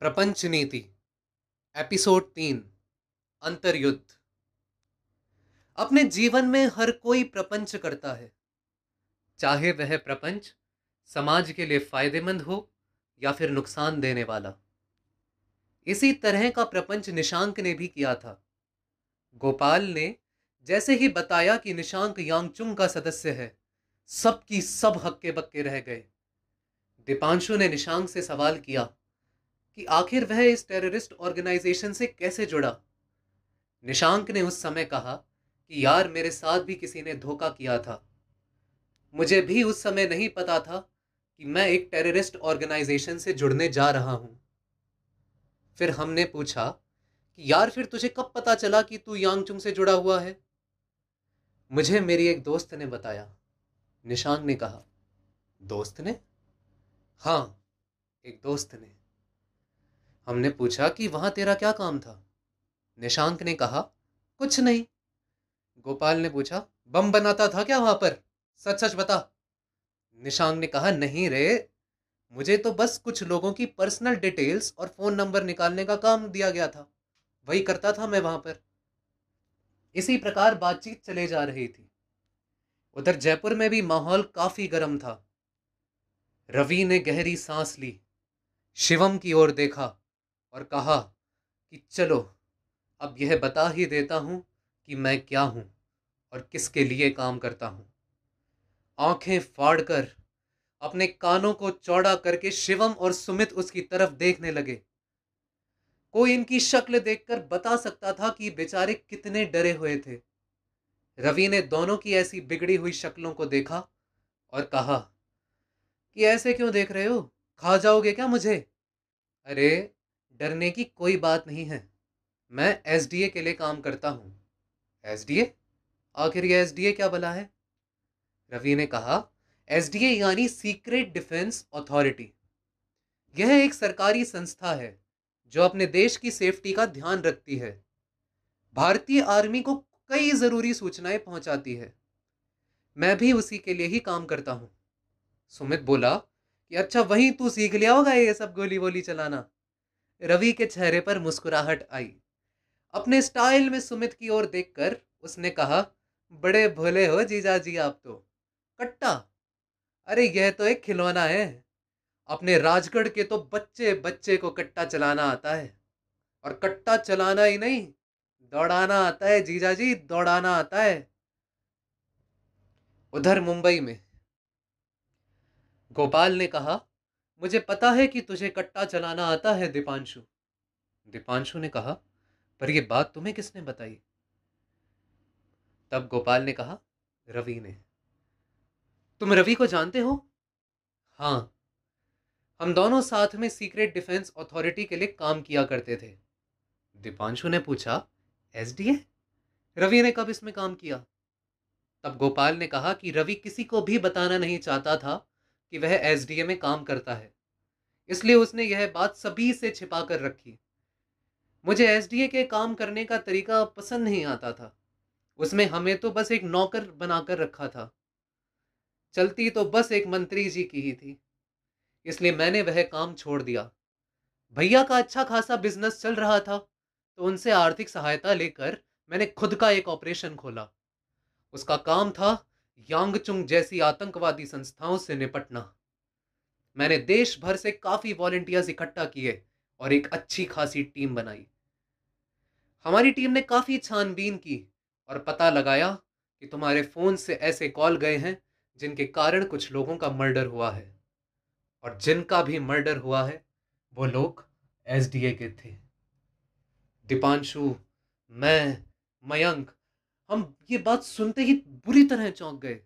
प्रपंच नीति, एपिसोड तीन, अंतर्युद्ध। अपने जीवन में हर कोई प्रपंच करता है। चाहे वह प्रपंच समाज के लिए फ़ायदेमंद हो या फिर नुकसान देने वाला। इसी तरह का प्रपंच निशांक ने भी किया था। गोपाल ने जैसे ही बताया कि निशांक यांगचुंग का सदस्य है, सबकी सब हक्के बक्के रह गए। दीपांशु ने निशांक से सवाल किया कि आखिर वह इस टेररिस्ट ऑर्गेनाइजेशन से कैसे जुड़ा? निशांक ने उस समय कहा कि यार, मेरे साथ भी किसी ने धोखा किया था। मुझे भी उस समय नहीं पता था कि मैं एक टेररिस्ट ऑर्गेनाइजेशन से जुड़ने जा रहा हूँ। फिर हमने पूछा कि यार, फिर तुझे कब पता चला कि तू यांगचुंग से जुड़ा हुआ है? मुझे मेरी एक दोस्त ने बताया। निशांक ने कहा, दोस्त ने? हाँ एक दोस्त ने। हमने पूछा कि वहाँ तेरा क्या काम था? निशांक ने कहा, कुछ नहीं। गोपाल ने पूछा, बम बनाता था क्या वहाँ पर? सच सच बता। निशांक ने कहा, नहीं रे, मुझे तो बस कुछ लोगों की पर्सनल डिटेल्स और फ़ोन नंबर निकालने का काम दिया गया था। वही करता था मैं वहाँ पर। इसी प्रकार बातचीत चले जा रही थी। उधर जयपुर में भी माहौल काफ़ी गर्म था। रवि ने गहरी सांस ली। शिवम की ओर देखा। और कहा कि चलो, अब यह बता ही देता हूँ कि मैं क्या हूँ और किसके लिए काम करता हूँ। आँखें फाड़कर अपने कानों को चौड़ा करके शिवम और सुमित उसकी तरफ़ देखने लगे। कोई इनकी शक्ल देखकर बता सकता था कि बेचारे कितने डरे हुए थे। रवि ने दोनों की ऐसी बिगड़ी हुई शक्लों को देखा और कहा, कि ऐसे क्यों देख रहे हो? खा जाओगे क्या मुझे? अरे डरने की कोई बात नहीं है। मैं एसडीए के लिए काम करता हूँ। एसडीए? आखिर ये एसडीए क्या भला है? रवि ने कहा, एसडीए यानी सीक्रेट डिफेंस अथॉरिटी। यह एक सरकारी संस्था है, जो अपने देश की सेफ्टी का ध्यान रखती है। भारतीय आर्मी को कई ज़रूरी सूचनाएँ पहुंचाती है। मैं भी उसी के लिए ही काम करता हूँ। सुमित बोला कि अच्छा वहीं तू सीख लिया होगा ये सब गोली वोली चलाना? रवि के चेहरे पर मुस्कुराहट आई। अपने स्टाइल में सुमित की ओर देखकर उसने कहा, बड़े भोले हो जीजा जी आप तो। कट्टा। अरे, यह तो एक खिलौना है। अपने राजगढ़ के तो बच्चे बच्चे को कट्टा चलाना आता है। और कट्टा चलाना ही नहीं, दौड़ाना आता है जीजा जी, दौड़ाना आता है। उधर मुंबई में, गोपाल ने कहा मुझे पता है कि तुझे कट्टा चलाना आता है, दीपांशु। दीपांशु ने कहा, पर यह बात तुम्हें किसने बताई? तब गोपाल ने कहा, रवि ने। तुम रवि को जानते हो? हाँ। हम दोनों साथ में सीक्रेट डिफेंस अथॉरिटी के लिए काम किया करते थे। दीपांशु ने पूछा, एसडीए? रवि ने कब इसमें काम किया? तब गोपाल ने कहा कि रवि किसी को भी बताना नहीं चाहता था कि वह एसडीए में काम करता है। इसलिए उसने यह बात सभी से छिपा कर रखी। मुझे एसडीए के काम करने का तरीका पसंद नहीं आता था। उसमें हमें तो बस एक नौकर बनाकर रखा था। चलती तो बस एक मंत्री जी की ही थी। इसलिए मैंने वह काम छोड़ दिया। भैया का अच्छा खासा बिज़नेस चल रहा था तो उनसे आर्थिक सहायता लेकर मैंने खुद का एक ऑपरेशन खोला। उसका काम था यांगचुंग जैसी आतंकवादी संस्थाओं से निपटना। मैंने देश भर से काफ़ी वॉलेंटियर्स इकट्ठा किए और एक अच्छी खासी टीम बनाई। हमारी टीम ने काफ़ी छानबीन की और पता लगाया कि तुम्हारे फ़ोन से ऐसे कॉल गए हैं जिनके कारण कुछ लोगों का मर्डर हुआ है। और जिनका भी मर्डर हुआ है, वो लोग एसडीए के थे। दीपांशु, मैं, मयंक हम ये बात सुनते ही बुरी तरह चौंक गए।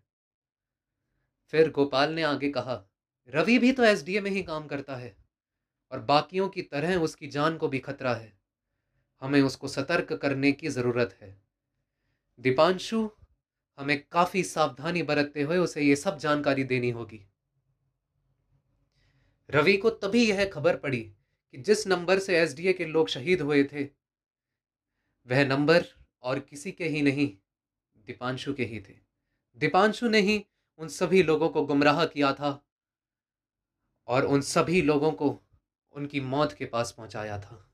फिर गोपाल ने आगे कहा, रवि भी तो एसडीए में ही काम करता है और बाकियों की तरह उसकी जान को भी खतरा है। हमें उसको सतर्क करने की ज़रूरत है। दीपांशु, हमें काफ़ी सावधानी बरतते हुए उसे ये सब जानकारी देनी होगी। रवि को तभी यह खबर पड़ी कि जिस नंबर से एसडीए के लोग शहीद हुए थे, वह नंबर और किसी के ही नहीं, दीपांशु के ही थे। दीपांशु ने ही उन सभी लोगों को गुमराह किया था और उन सभी लोगों को उनकी मौत के पास पहुँचाया था।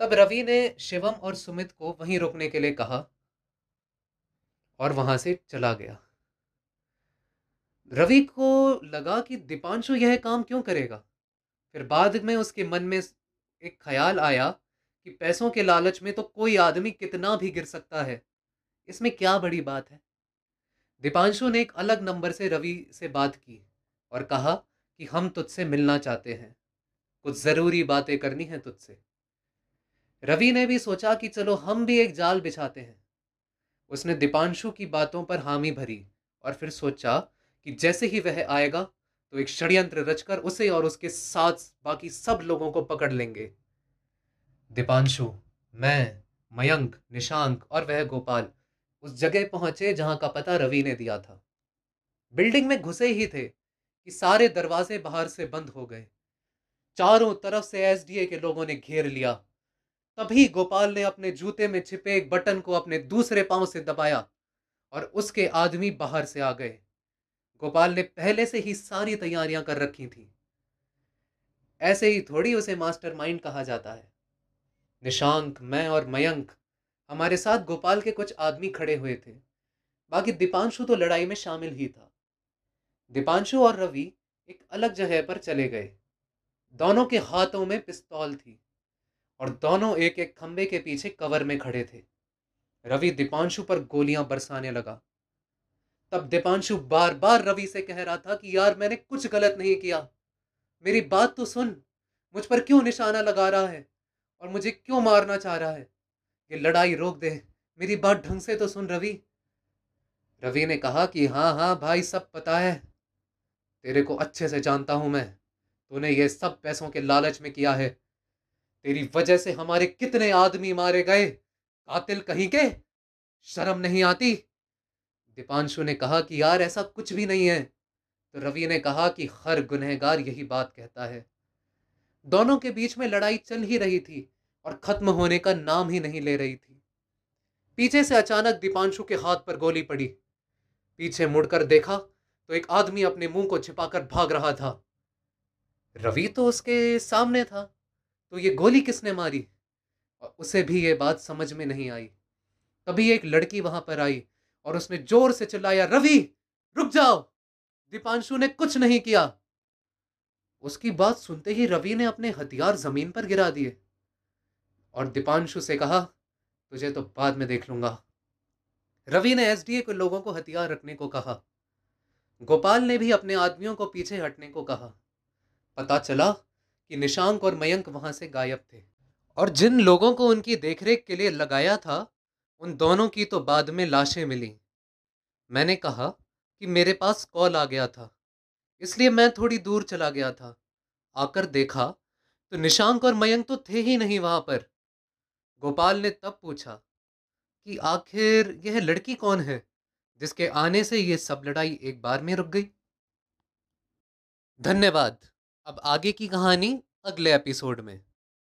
तब रवि ने शिवम और सुमित को वहीं रुकने के लिए कहा और वहाँ से चला गया। रवि को लगा कि दीपांशु यह काम क्यों करेगा? फिर बाद में उसके मन में एक ख्याल आया कि पैसों के लालच में तो कोई आदमी कितना भी गिर सकता है। इसमें क्या बड़ी बात है? दीपांशु ने एक अलग नंबर से रवि से बात की और कहा कि हम तुझसे मिलना चाहते हैं। कुछ ज़रूरी बातें करनी है तुझसे। रवि ने भी सोचा कि चलो हम भी एक जाल बिछाते हैं। उसने दीपांशु की बातों पर हामी भरी और फिर सोचा कि जैसे ही वह आएगा तो एक षड्यंत्र रचकर उसे और उसके साथ बाकी सब लोगों को पकड़ लेंगे। दीपांशु, मैं, मयंक, निशांक और वह गोपाल उस जगह पहुँचे जहाँ का पता रवि ने दिया था। बिल्डिंग में घुसे ही थे कि सारे दरवाजे बाहर से बंद हो गए। चारों तरफ़ से एसडीए के लोगों ने घेर लिया। तभी गोपाल ने अपने जूते में छिपे एक बटन को अपने दूसरे पाँव से दबाया और उसके आदमी बाहर से आ गए। गोपाल ने पहले से ही सारी तैयारियाँ कर रखी थी। ऐसे ही थोड़ी उसे मास्टरमाइंड कहा जाता है। निशांक, मैं और मयंक, हमारे साथ गोपाल के कुछ आदमी खड़े हुए थे। बाकी दीपांशु तो लड़ाई में शामिल ही था। दीपांशु और रवि एक अलग जगह पर चले गए। दोनों के हाथों में पिस्तौल थी और दोनों एक एक खंबे के पीछे कवर में खड़े थे। रवि दीपांशु पर गोलियाँ बरसाने लगा। तब दीपांशु बार बार रवि से कह रहा था कि, यार, मैंने कुछ गलत नहीं किया। मेरी बात तो सुन। मुझ पर क्यों निशाना लगा रहा है? और मुझे क्यों मारना चाह रहा है? ये लड़ाई रोक दे। मेरी बात ढंग से तो सुन, रवि। रवि ने कहा कि हाँ हाँ भाई, सब पता है। तेरे को अच्छे से जानता हूँ मैं। तूने ये सब पैसों के लालच में किया है। तेरी वजह से हमारे कितने आदमी मारे गए? कातिल कहीं के? शर्म नहीं आती। दीपांशु ने कहा कि यार, ऐसा कुछ भी नहीं है। तो रवि ने कहा कि हर गुनहगार यही बात कहता है। दोनों के बीच में लड़ाई चल ही रही थी। और खत्म होने का नाम ही नहीं ले रही थी। पीछे से अचानक दीपांशु के हाथ पर गोली पड़ी। पीछे मुड़कर देखा तो एक आदमी अपने मुँह को छिपाकर भाग रहा था। रवि तो उसके सामने था तो ये गोली किसने मारी? और उसे भी ये बात समझ में नहीं आई। तभी एक लड़की वहाँ पर आई और उसने ज़ोर से चिल्लाया, रवि, रुक जाओ! दीपांशु ने कुछ नहीं किया! उसकी बात सुनते ही रवि ने अपने हथियार ज़मीन पर गिरा दिए। और दीपांशु से कहा, तुझे तो बाद में देख लूँगा। रवि ने एसडीए के लोगों को हथियार रखने को कहा। गोपाल ने भी अपने आदमियों को पीछे हटने को कहा। पता चला कि निशांक और मयंक वहाँ से गायब थे। और जिन लोगों को उनकी देखरेख के लिए लगाया था, उन दोनों की तो बाद में लाशें मिली। मैंने कहा कि मेरे पास कॉल आ गया था, इसलिए मैं थोड़ी दूर चला गया था। आकर देखा तो निशांक और मयंक तो थे ही नहीं वहाँ पर। गोपाल ने तब पूछा कि आखिर यह लड़की कौन है जिसके आने से यह सब लड़ाई एक बार में रुक गई? धन्यवाद। अब आगे की कहानी अगले एपिसोड में।